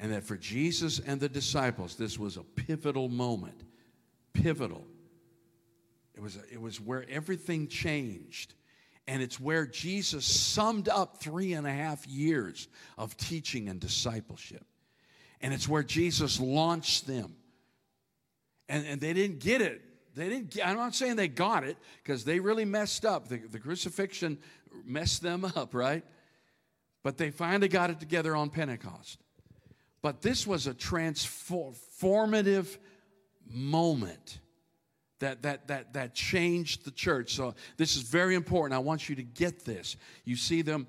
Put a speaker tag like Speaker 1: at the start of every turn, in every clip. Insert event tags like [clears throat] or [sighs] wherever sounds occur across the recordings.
Speaker 1: And that for Jesus and the disciples, this was a pivotal moment. Pivotal. It was, it was where everything changed. And it's where Jesus summed up three and a half years of teaching and discipleship. And it's where Jesus launched them. And, and they didn't get it. They didn't get, I'm not saying they got it because they really messed up. The, the crucifixion messed them up, right? But they finally got it together on Pentecost. But this was a transformative moment that, that, that, that changed the church. So, this is very important. I want you to get this. You see them,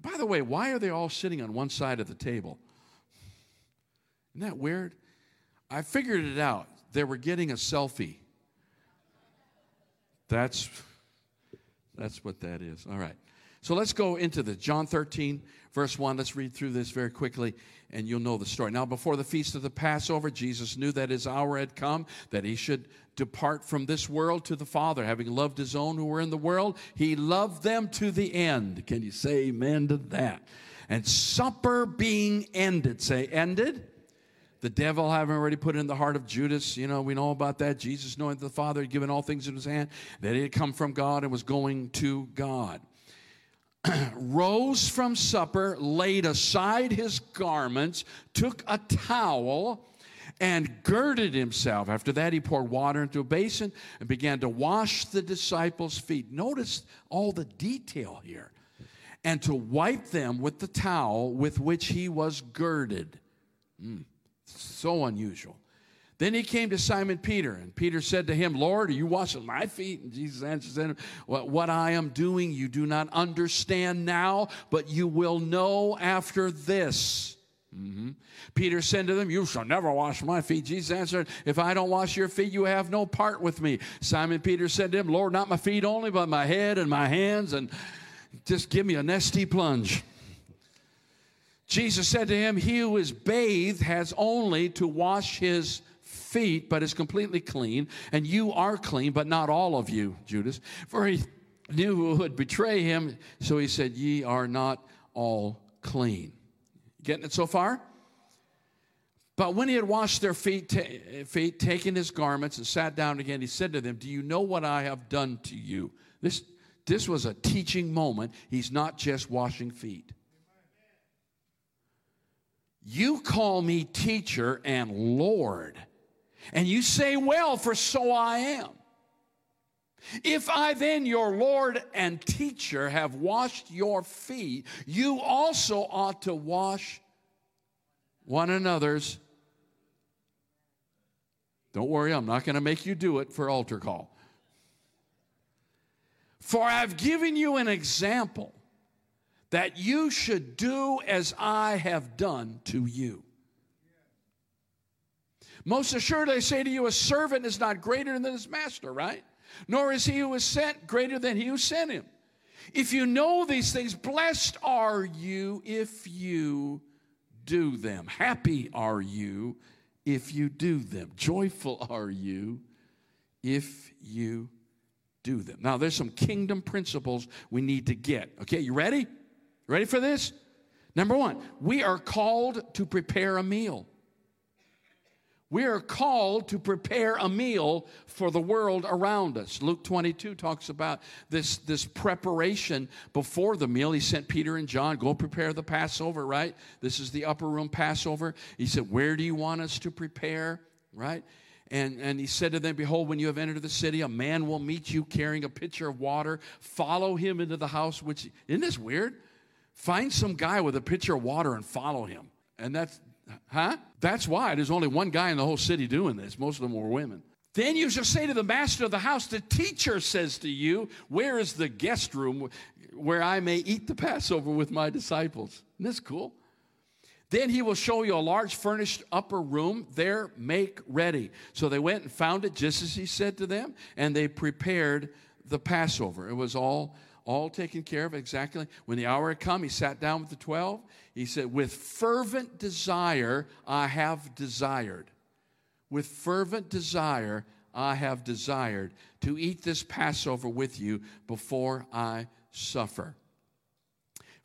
Speaker 1: by the way, why are they all sitting on one side of the table? Isn't that weird? I figured it out. They were getting a selfie. That's, that's what that is. All right. So let's go into the John 13, verse 1. Let's read through this very quickly and you'll know the story. Now, before the feast of the Passover, Jesus knew that his hour had come, that he should depart from this world to the Father. Having loved his own who were in the world, he loved them to the end. Can you say amen to that? And supper being ended, say, ended? The devil having already put in the heart of Judas, you know, we know about that. Jesus, knowing that the Father had given all things in his hand, that he had come from God and was going to God. [clears throat] rose from supper, laid aside his garments, took a towel, and girded himself. After that, he poured water into a basin and began to wash the disciples' feet. Notice all the detail here. And to wipe them with the towel with which he was girded. Mm, so unusual. Then he came to Simon Peter, and Peter said to him, Lord, are you washing my feet? And Jesus answered him, what, I am doing you do not understand now, but you will know after this. Mm-hmm. Peter said to them, You shall never wash my feet. Jesus answered, If I don't wash your feet, you have no part with me. Simon Peter said to him, Lord, not my feet only, but my head and my hands, and just give me a nasty plunge. Jesus said to him, He who is bathed has only to wash his feet, but is completely clean. And you are clean, but not all of you, Judas. For he knew who would betray him. So he said, Ye are not all clean. Getting it so far? But when he had washed their feet, t- feet, taken his garments, and sat down again, he said to them, Do you know what I have done to you? This, this was a teaching moment. He's not just washing feet. You call me teacher and Lord and you say, Well, for so I am. If I then, your Lord and teacher, have washed your feet, you also ought to wash one another's. Don't worry, I'm not going to make you do it for altar call. For I've given you an example that you should do as I have done to you. Most assuredly, I say to you, a servant is not greater than his master, right? Nor is he who is sent greater than he who sent him. If you know these things, blessed are you if you do them. Happy are you if you do them. Joyful are you if you do them. Now, there's some kingdom principles we need to get. Okay, you ready? Ready for this? Number one, we are called to prepare a meal. We are called to prepare a meal for the world around us. Luke 22 talks about this, this preparation before the meal. He sent Peter and John, go prepare the Passover, right? This is the upper room Passover. He said, Where do you want us to prepare, right? And, and he said to them, Behold, when you have entered the city, a man will meet you carrying a pitcher of water. Follow him into the house, which, isn't this weird? Find some guy with a pitcher of water and follow him. And that's, Huh? That's why there's only one guy in the whole city doing this. Most of them were women. Then you shall say to the master of the house, The teacher says to you, Where is the guest room where I may eat the Passover with my disciples? Isn't this cool? Then he will show you a large furnished upper room. There, make ready. So they went and found it just as he said to them, and they prepared the Passover. It was all all taken care of exactly. When the hour had come, he sat down with the twelve. He said, With fervent desire, I have desired. With fervent desire, I have desired to eat this Passover with you before I suffer.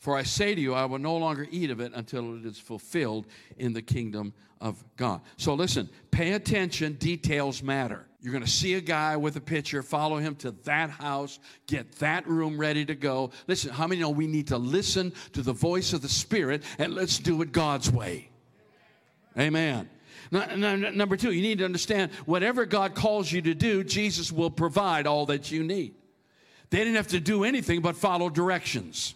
Speaker 1: For I say to you, I will no longer eat of it until it is fulfilled in the kingdom of God. So listen, pay attention, details matter. You're going to see a guy with a pitcher, follow him to that house, get that room ready to go. Listen, how many know we need to listen to the voice of the Spirit and let's do it God's way? Amen. Number two, you need to understand whatever God calls you to do, Jesus will provide all that you need. They didn't have to do anything but follow directions.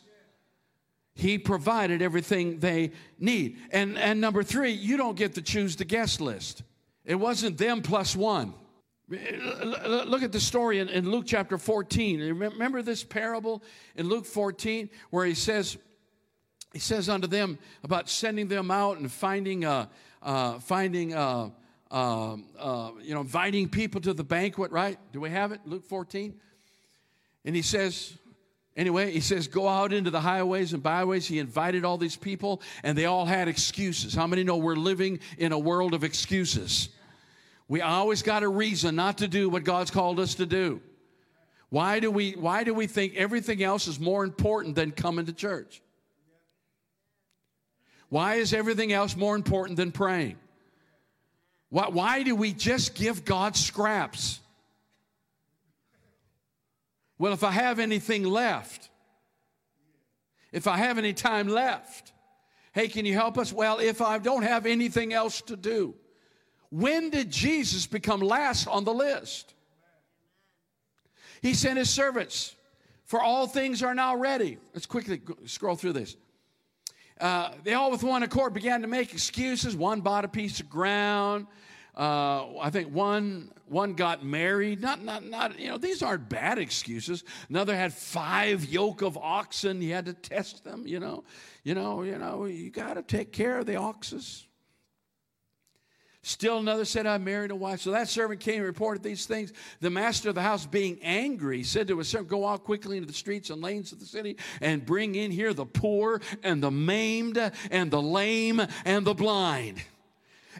Speaker 1: He provided everything they need. And, and number three, you don't get to choose the guest list. It wasn't them plus one. Look at the story in, in Luke chapter 14. Remember this parable in Luke 14 where he says, he says unto them about sending them out and finding, uh, uh, finding, uh, uh, uh you know, inviting people to the banquet, right? Do we have it? Luke 14. And he says, Anyway, he says, go out into the highways and byways. He invited all these people, and they all had excuses. How many know we're living in a world of excuses? We always got a reason not to do what God's called us to do. Why do we, why do we think everything else is more important than coming to church? Why is everything else more important than praying? Why, why do we just give God scraps? Well, if I have anything left, if I have any time left, hey, can you help us? Well, if I don't have anything else to do, when did Jesus become last on the list? He sent his servants, for all things are now ready. Let's quickly scroll through this. Uh, they all with one accord began to make excuses. One bought a piece of ground. Uh, I think one one got married. Not not not. You know these aren't bad excuses. Another had five yoke of oxen. He had to test them. You know, you know, you know. You got to take care of the oxes. Still another said, I married a wife. So that servant came and reported these things. The master of the house, being angry, said to his servant, Go out quickly into the streets and lanes of the city and bring in here the poor and the maimed and the lame and the blind.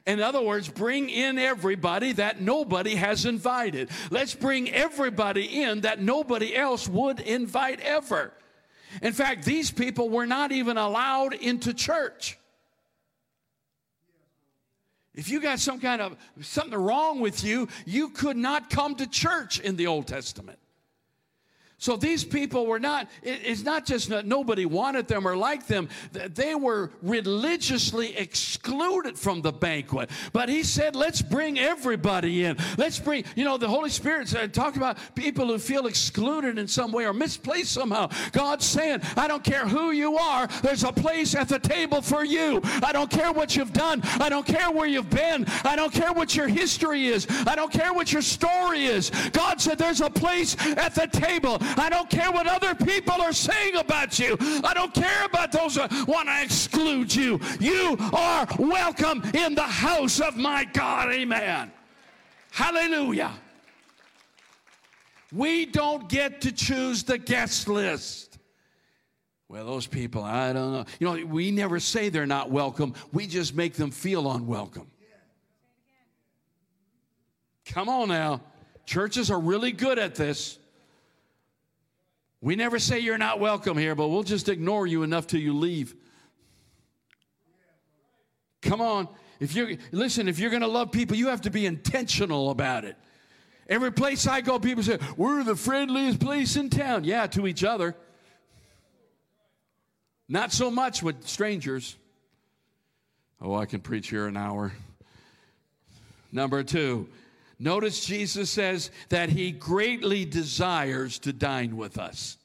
Speaker 1: In other words, bring in everybody that nobody has invited. Let's bring everybody in that nobody else would invite ever. In fact, these people were not even allowed into church. If you got some kind of something wrong with you, you could not come to church in the Old Testament. So these people were not, it's not just that nobody wanted them or liked them, they were religiously excluded from the banquet. But he said, let's bring everybody in. Let's bring, you know, the Holy Spirit talked about people who feel excluded in some way or misplaced somehow. God's saying, I don't care who you are, there's a place at the table for you. I don't care what you've done, I don't care where you've been, I don't care what your history is, I don't care what your story is. God said, there's a place at the table. I don't care what other people are saying about you. I don't care about those who want to exclude you. You are welcome in the house of my God. Amen. Hallelujah. We don't get to choose the guest list. Well, those people, I don't know. You know, we never say they're not welcome, we just make them feel unwelcome. Come on now. Churches are really good at this. We never say you're not welcome here, but we'll just ignore you enough till you leave. Come on. If you listen, if you're going to love people, you have to be intentional about it. Every place I go, people say, We're the friendliest place in town. Yeah, to each other. Not so much with strangers. Oh, I can preach here an hour. Number two, Notice Jesus says that he greatly desires to dine with us.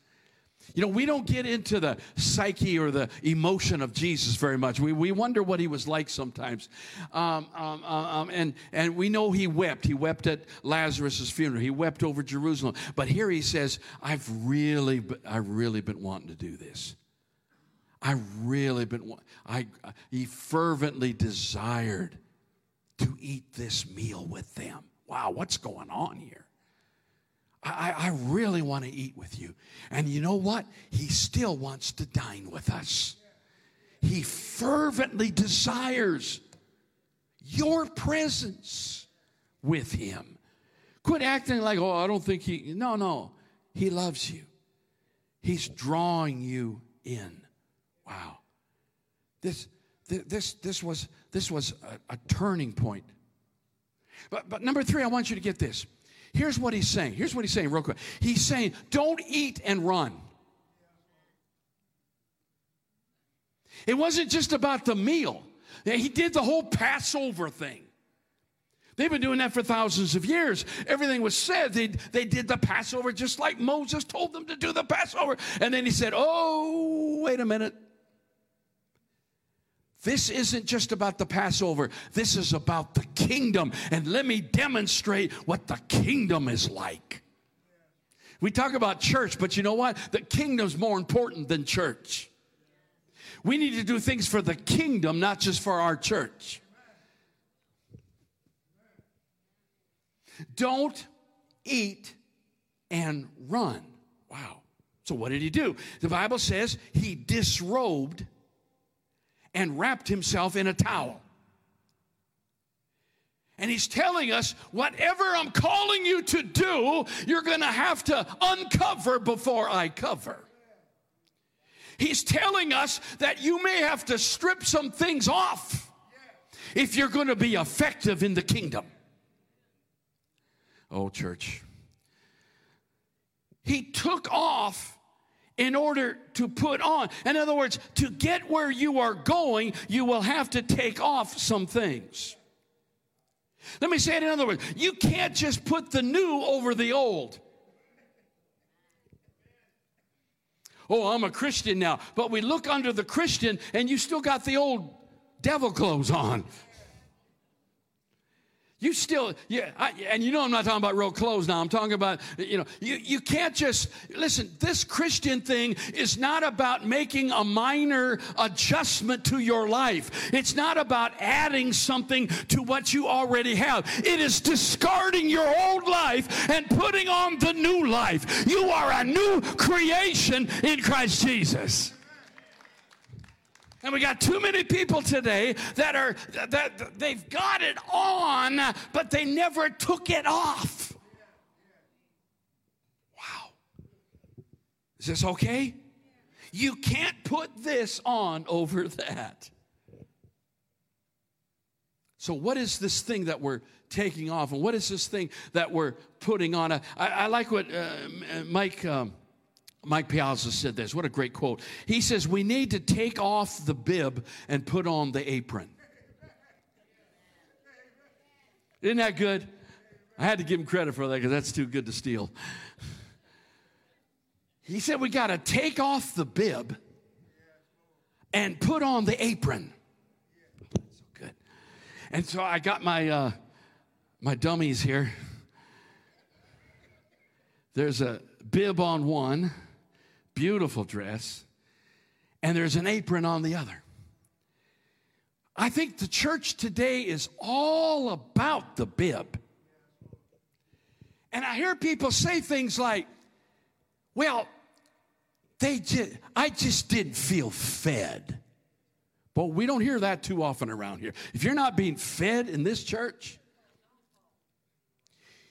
Speaker 1: You know, we don't get into the psyche or the emotion of Jesus very much. We, we wonder what he was like sometimes. Um, um, um, um and, and we know he wept. He wept at Lazarus' funeral. He wept over Jerusalem. But here he says, I've really, I've really been wanting to do this. I really been, I, he fervently desired to eat this meal with them wow, what's going on here? I, I really want to eat with you. And you know what? He still wants to dine with us. He fervently desires your presence with him. Quit acting like, oh, I don't think he. No, no. He loves you. He's drawing you in Wow. This, this, this was, this was a, a turning point. But, but number three, I want you to get this. Here's what he's saying. Here's what he's saying, real quick. He's saying, don't eat and run. It wasn't just about the meal, he did the whole Passover thing. They've been doing that for thousands of years. Everything was said. They, they did the Passover just like Moses told them to do the Passover. And then he said, Oh, wait a minute. This isn't just about the Passover. This is about the kingdom. And let me demonstrate what the kingdom is like. We talk about church, but you know what? The kingdom's more important than church. We need to do things for the kingdom, not just for our church. Don't eat and run. Wow. So, what did he do? The Bible says he disrobed and wrapped himself in a towel. And he's telling us whatever I'm calling you to do, you're going to have to uncover before I cover. He's telling us that you may have to strip some things off if you're going to be effective in the kingdom. Oh, church. He took off in order to put on. In other words, to get where you are going, you will have to take off some things. Let me say it in other words you can't just put the new over the old. Oh, I'm a Christian now. But we look under the Christian and you still got the old devil clothes on. You still, yeah, I, and you know I'm not talking about real clothes now. I'm talking about, you know, you, you can't just, listen, this Christian thing is not about making a minor adjustment to your life. It's not about adding something to what you already have. It is discarding your old life and putting on the new life. You are a new creation in Christ Jesus. And we got too many people today that are that they've got it on, but they never took it off. Wow. Is this okay? You can't put this on over that. So, what is this thing that we're taking off? And what is this thing that we're putting on? I, I like what uh, Mike. Um, Mike Piazza said this. What a great quote. He says, We need to take off the bib and put on the apron. Isn't that good? I had to give him credit for that because that's too good to steal. He said, We got to take off the bib and put on the apron. So good. And so I got my, uh, my dummies here. There's a bib on one beautiful dress, and there's an apron on the other. I think the church today is all about the bib. And I hear people say things like, well, they just, I just didn't feel fed. But we don't hear that too often around here. If you're not being fed in this church,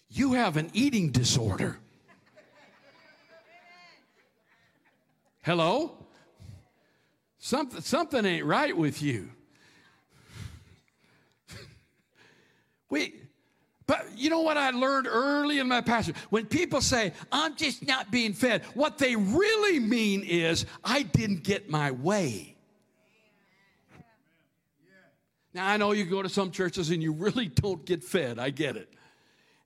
Speaker 1: you have an eating disorder. Hello? Something, something ain't right with you. [laughs] we, but you know what I learned early in my passion? When people say, I'm just not being fed, what they really mean is, I didn't get my way. Now, I know you go to some churches and you really don't get fed. I get it.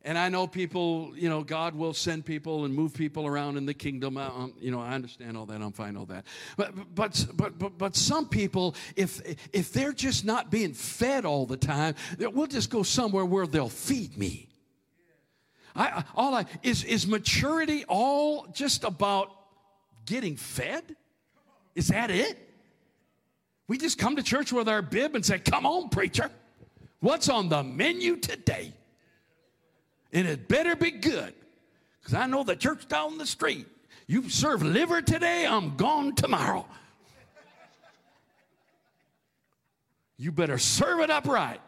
Speaker 1: And I know people, you know, God will send people and move people around in the kingdom. Um, you know, I understand all that. I'm fine all that. But but but but but some people, if if they're just not being fed all the time, we'll just go somewhere where they'll feed me. I all I is is maturity all just about getting fed? Is that it? We just come to church with our bib and say, "Come on, preacher, what's on the menu today?" And it better be good. Because I know the church down the street. You serve liver today, I'm gone tomorrow. You better serve it up right,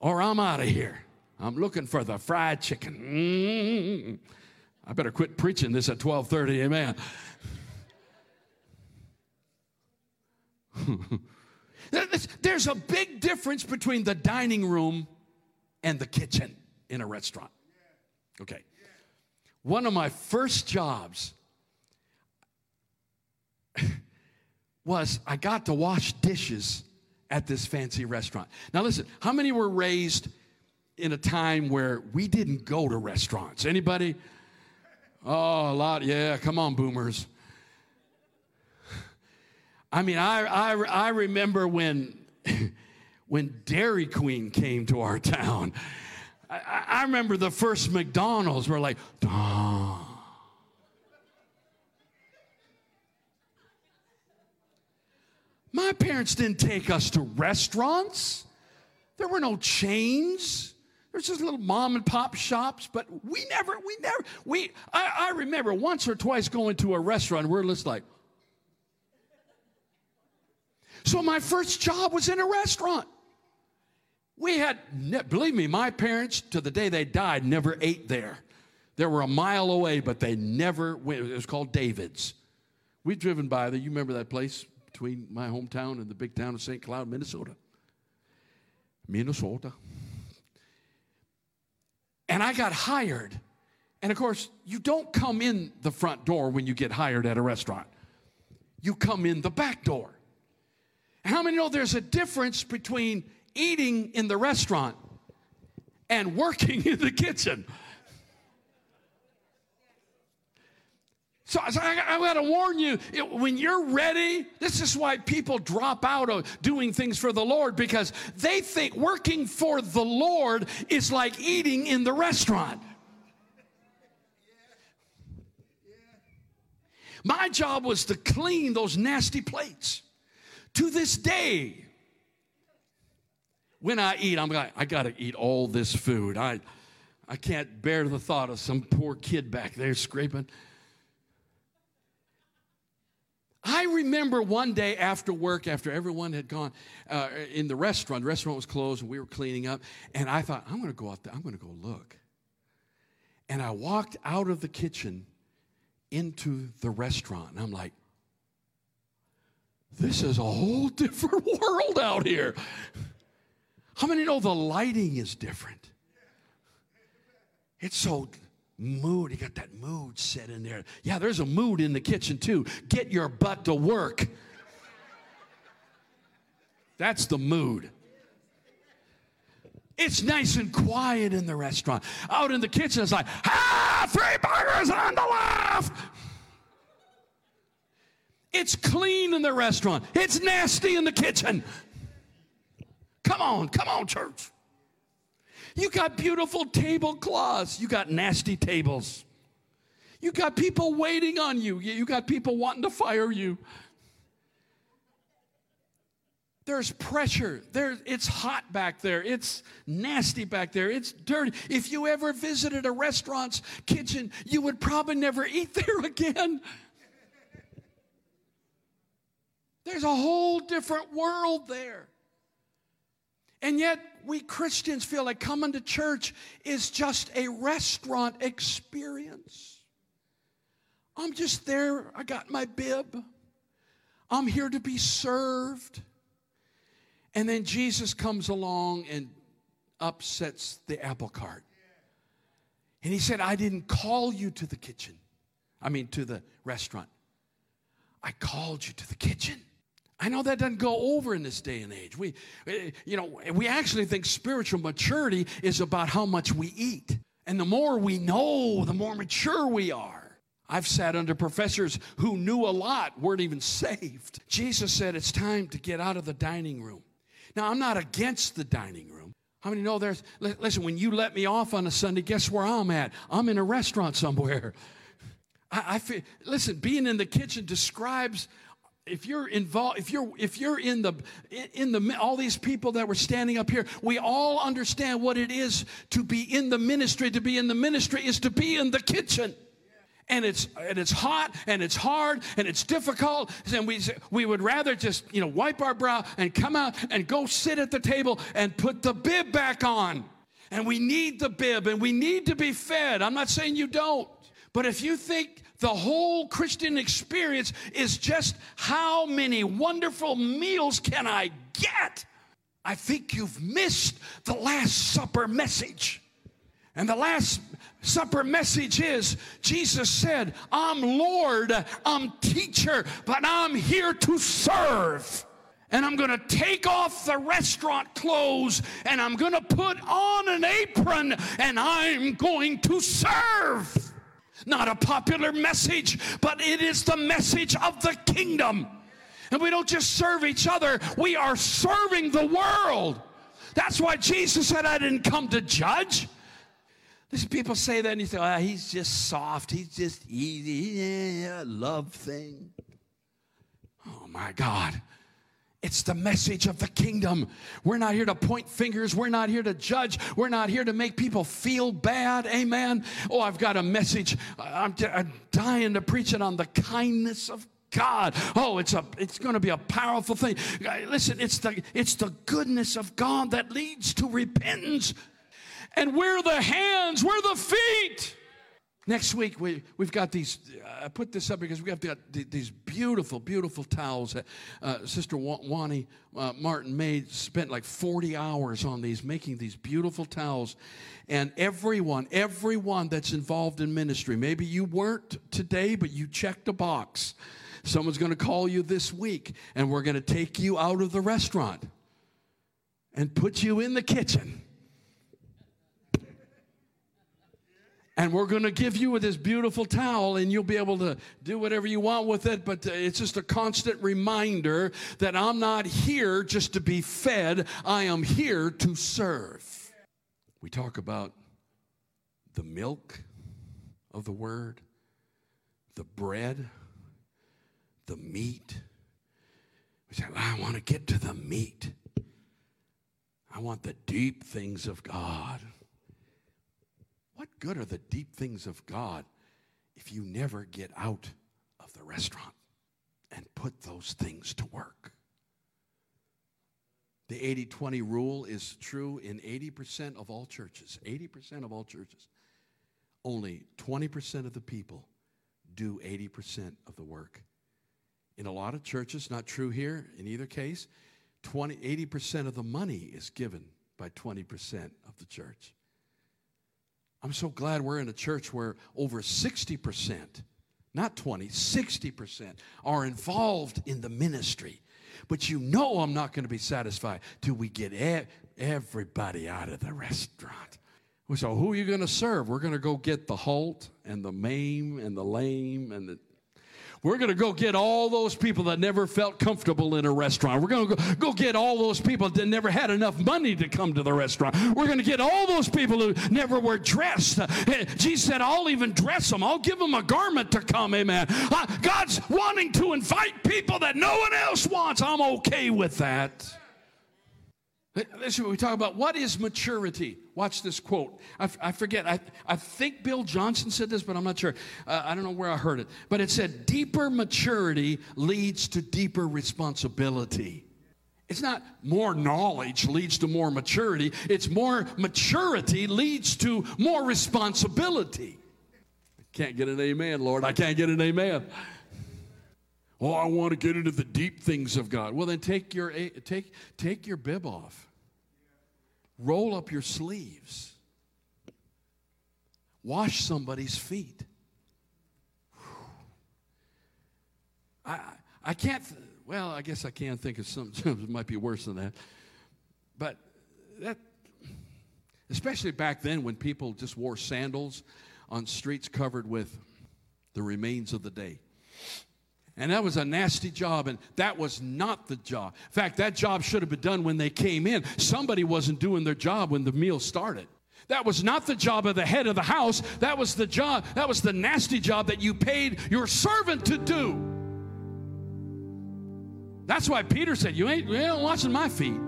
Speaker 1: or I'm out of here. I'm looking for the fried chicken. Mm-hmm. I better quit preaching this at 12:30. Amen. [laughs] There's a big difference between the dining room and the kitchen in a restaurant. Okay. One of my first jobs [laughs] was I got to wash dishes at this fancy restaurant. Now, listen, how many were raised in a time where we didn't go to restaurants? Anybody? Oh, a lot. Yeah, come on, boomers. [laughs] I mean, I, I, I remember when, [laughs] when Dairy Queen came to our town. I, I remember the first McDonald's were like, Duh. My parents didn't take us to restaurants. There were no chains. There's just little mom and pop shops, but we never, we never, we, I, I remember once or twice going to a restaurant, we're just like, so my first job was in a restaurant. We had, believe me, my parents, to the day they died, never ate there. They were a mile away, but they never went. It was called David's. We've driven by there. You remember that place between my hometown and the big town of St. Cloud, Minnesota? Minnesota. And I got hired. And of course, you don't come in the front door when you get hired at a restaurant, you come in the back door. How many know there's a difference between eating in the restaurant and working [laughs] in the kitchen? So, so I, I got to warn you, it, when you're ready, this is why people drop out of doing things for the Lord because they think working for the Lord is like eating in the restaurant. My job was to clean those nasty plates. To this day, when I eat, I'm like, I got to eat all this food. I, I can't bear the thought of some poor kid back there scraping. I remember one day after work, after everyone had gone uh, in the restaurant, the restaurant was closed and we were cleaning up, and I thought, I'm to go out there, I'm to go look. And I walked out of the kitchen into the restaurant, and I'm like, this is a whole [laughs] different world out here. How many know the lighting is different? It's so mood. You got that mood set in there. Yeah, there's a mood in the kitchen too. Get your butt to work. That's the mood. It's nice and quiet in the restaurant. Out in the kitchen, it's like, ah, three burgers on the left. It's clean in the restaurant. It's nasty in the kitchen. Come on, come on, church. You got beautiful tablecloths. You got nasty tables. You got people waiting on you. You got people wanting to fire you. There's pressure. There, it's hot back there. It's nasty back there. It's dirty. If you ever visited a restaurant's kitchen, you would probably never eat [laughs] there again. There's a whole different world there. And yet, we Christians feel like coming to church is just a restaurant experience. I'm just there, I got my bib, I'm here to be served. And then Jesus comes along and upsets the apple cart. And he said, I didn't call you to the kitchen. I mean, to the restaurant. I called you to the kitchen. I know that doesn't go over in this day and age. We, eh, you know, we actually think spiritual maturity is about how much we eat. And the more we know, the more mature we are. I've sat under professors who knew a lot, weren't even saved. Jesus said it's time to get out of the dining room. Now, I'm not against the dining room. How many know there's, listen, when you let me off on a Sunday, guess where I'm at? I'm in a restaurant somewhere. [laughs] I, I feel, listen, being in the kitchen describes if you're involved if you're if you're in the in the all these people that were standing up here we all understand what it is to be in the ministry. To be in the ministry is to be in the kitchen. And it's and it's hot and it's hard and it's difficult. And we we would rather just you know wipe our brow and come out and go sit at the table and put the bib back on. And we need the bib and we need to be fed. I'm not saying you don't. But if you think The whole Christian experience is just how many wonderful meals can I get? I think you've missed the Last Supper message. And the Last Supper message is Jesus said, I'm Lord, I'm teacher, but I'm here to serve. And I'm going to take off the restaurant clothes and I'm going to put on an apron and I'm going to serve. Not a popular message, but it is the message of the kingdom. And we don't just serve each other, we are serving the world. That's why Jesus said, I didn't come to judge. These people say that and you say, oh, he's just soft, he's just easy, yeah, love thing. Oh my God. It's the message of the kingdom. We're not here to point fingers. We're not here to judge. We're not here to make people feel bad. Amen. Oh, I've got a message. I'm, I'm dying to preach it on the kindness of God. Oh, it's a it's going to be a powerful thing. Listen, it's the it's the goodness of God that leads to repentance. And we're the hands, we're the feet. Next week, we, we've got these, uh, I put this up because we have got these beautiful, beautiful towels that uh, Sister Wani uh, Martin made, spent like 40 hours on these, making these beautiful towels. And everyone, everyone that's involved in ministry, maybe you weren't today, but you checked a box. Someone's going to call you this week, and we're going to take you out of the restaurant and put you in the kitchen and we're going to give you this beautiful towel and you'll be able to do whatever you want with it but uh, it's just a constant reminder that i'm not here just to be fed. I am here to serve. We talk about the milk of the word the bread the meat. We say i want to get to the meat. I want the deep things of god what good are the deep things of God if you never get out of the restaurant and put those things to work? The 80 20 rule is true in 80% of all churches. 80% of all churches. Only 20% of the people do 80% of the work. In a lot of churches, not true here in either case, 20, 80% of the money is given by 20% of the church. I'm so glad we're in a church where over 60%, not 20, 60% are involved in the ministry. But you know I'm not going to be satisfied till we get e- everybody out of the restaurant. So who are you going to serve? We're going to go get the halt and the maim and the lame and the we're going to go get all those people that never felt comfortable in a restaurant. We're going to go, get all those people that never had enough money to come to the restaurant. We're going to get all those people who never were dressed. Jesus said, I'll even dress them. I'll give them a garment to come. Amen. God's wanting to invite people that no one else wants. I'm okay with that. Listen, we talk about what is maturity. Watch this quote. I, I forget. I, I think Bill Johnson said this, but I'm not sure. Uh, I don't know where I heard it. But it said, deeper maturity leads to deeper responsibility. It's not more knowledge leads to more maturity, it's more maturity leads to more responsibility. I can't get an amen, Lord. I can't get an amen. Oh, I want to get into the deep things of God. Well, then take your take take your bib off. Roll up your sleeves. Wash somebody's feet. I, I can't, well, I guess I can think of some, [laughs] it might be worse than that. But that, especially back then when people just wore sandals on streets covered with the remains of the day. And that was a nasty job, and that was not the job. In fact, that job should have been done when they came in. Somebody wasn't doing their job when the meal started. That was not the job of the head of the house. That was the job, that was the nasty job that you paid your servant to do. That's why Peter said, You ain't, you ain't washing my feet.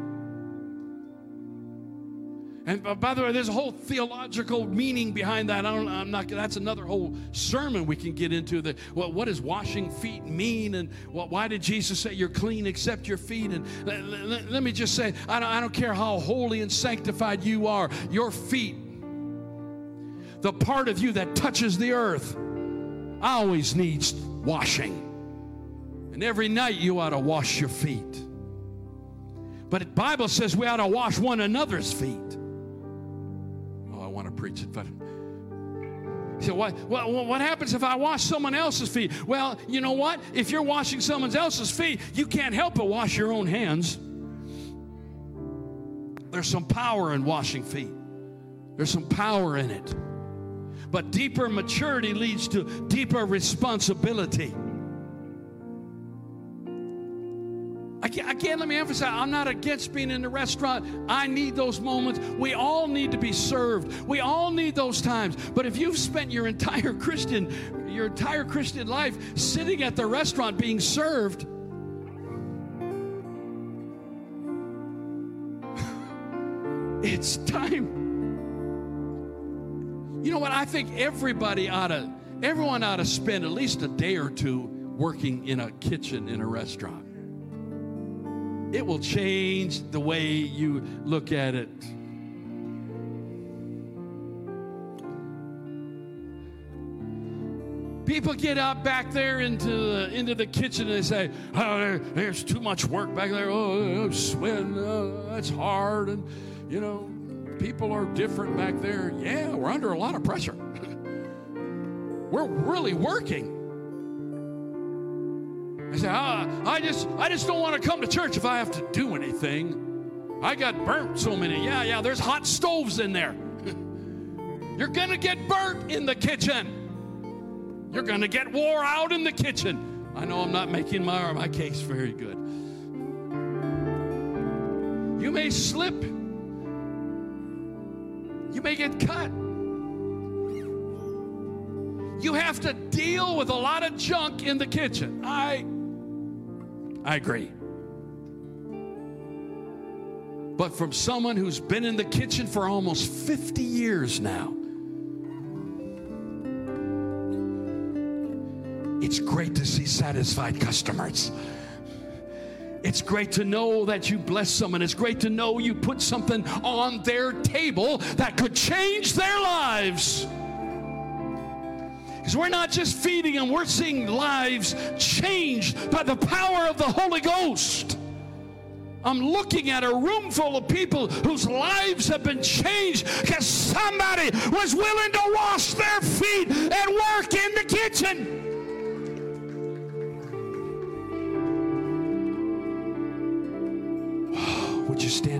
Speaker 1: And by the way, there's a whole theological meaning behind that. I am not. That's another whole sermon we can get into. The well, what does washing feet mean? And well, why did Jesus say you're clean except your feet? And let, let, let me just say, I don't, I don't care how holy and sanctified you are. Your feet, the part of you that touches the earth, always needs washing. And every night you ought to wash your feet. But the Bible says we ought to wash one another's feet. Preach it, but so what, what, what happens if I wash someone else's feet? Well, you know what? If you're washing someone else's feet, you can't help but wash your own hands. There's some power in washing feet. There's some power in it. But deeper maturity leads to deeper responsibility. Again, let me emphasize I'm not against being in the restaurant. I need those moments. We all need to be served. We all need those times. But if you've spent your entire Christian, your entire Christian life sitting at the restaurant being served, [sighs] it's time. You know what? I think everybody ought to, everyone ought to spend at least a day or two working in a kitchen in a restaurant it will change the way you look at it. People get up back there into the, into the kitchen and they say, oh, there, there's too much work back there. Oh, I'm sweating. Oh, it's hard. And, you know, people are different back there. Yeah, we're under a lot of pressure. [laughs] we're really working. Say, ah, I just, I just don't want to come to church if I have to do anything. I got burnt so many. Yeah, yeah, there's hot stoves in there. [laughs] You're going to get burnt in the kitchen. You're going to get wore out in the kitchen. I know I'm not making my, my case very good. You may slip. You may get cut. You have to deal with a lot of junk in the kitchen. I I agree. But from someone who's been in the kitchen for almost 50 years now, it's great to see satisfied customers. It's great to know that you bless someone. It's great to know you put something on their table that could change their lives. Because we're not just feeding them, we're seeing lives changed by the power of the Holy Ghost. I'm looking at a room full of people whose lives have been changed because somebody was willing to wash their feet and work in the kitchen. [sighs] Would you stand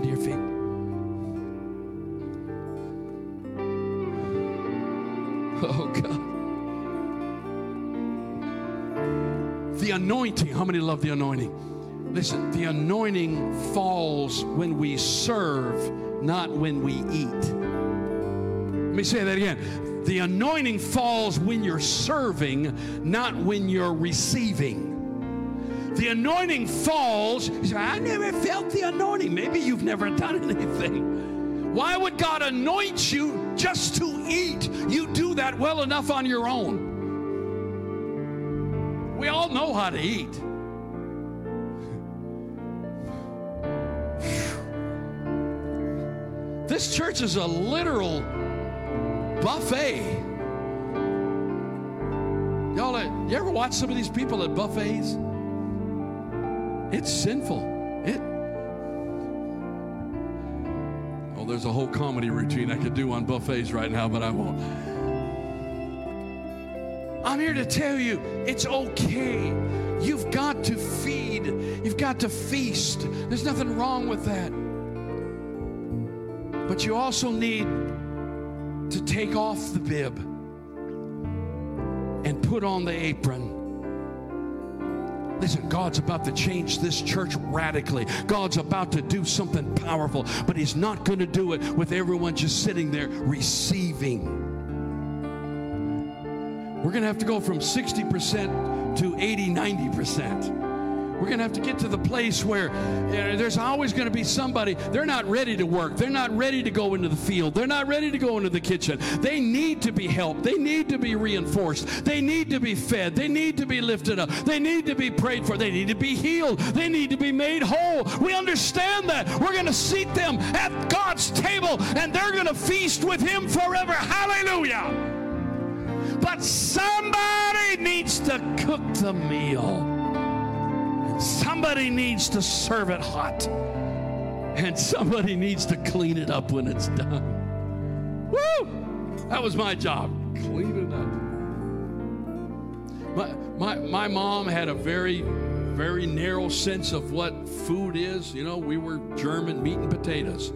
Speaker 1: anointing. How many love the anointing? Listen, the anointing falls when we serve, not when we eat. Let me say that again. The anointing falls when you're serving, not when you're receiving. The anointing falls. You say, I never felt the anointing. Maybe you've never [laughs] done anything. Why would God anoint you just to eat? You do that well enough on your own. We all know how to eat. This church is a literal buffet. Y'all, uh, you ever watch some of these people at buffets? It's sinful. It. Oh, there's a whole comedy routine I could do on buffets right now, but I won't. I'm here to tell you it's okay. You've got to feed, you've got to feast. There's nothing wrong with that. But you also need to take off the bib and put on the apron. Listen, God's about to change this church radically. God's about to do something powerful, but He's not going to do it with everyone just sitting there receiving. We're going to have to go from 60% to 80, 90%. We're going to have to get to the place where you know, there's always going to be somebody, they're not ready to work. They're not ready to go into the field. They're not ready to go into the kitchen. They need to be helped. They need to be reinforced. They need to be fed. They need to be lifted up. They need to be prayed for. They need to be healed. They need to be made whole. We understand that. We're going to seat them at God's table and they're going to feast with Him forever. Hallelujah. But somebody needs to cook the meal. Somebody needs to serve it hot. And somebody needs to clean it up when it's done. Woo! That was my job. Clean it up. My, my, my mom had a very, very narrow sense of what food is. You know, we were German meat and potatoes.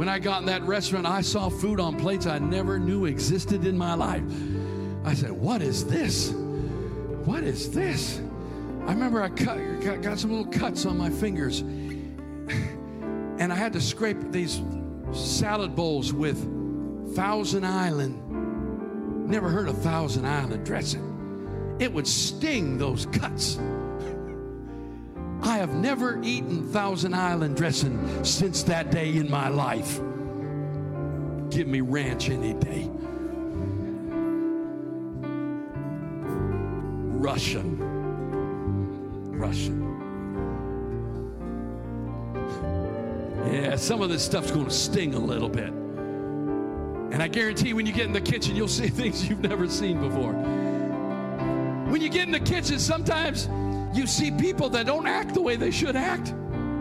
Speaker 1: When I got in that restaurant, I saw food on plates I never knew existed in my life. I said, What is this? What is this? I remember I cut, got, got some little cuts on my fingers, [laughs] and I had to scrape these salad bowls with Thousand Island. Never heard of Thousand Island dressing. It would sting those cuts. I have never eaten Thousand Island dressing since that day in my life. Give me ranch any day. Russian. Russian. Yeah, some of this stuff's going to sting a little bit. And I guarantee when you get in the kitchen, you'll see [laughs] things you've never seen before. When you get in the kitchen, sometimes you see people that don't act the way they should act.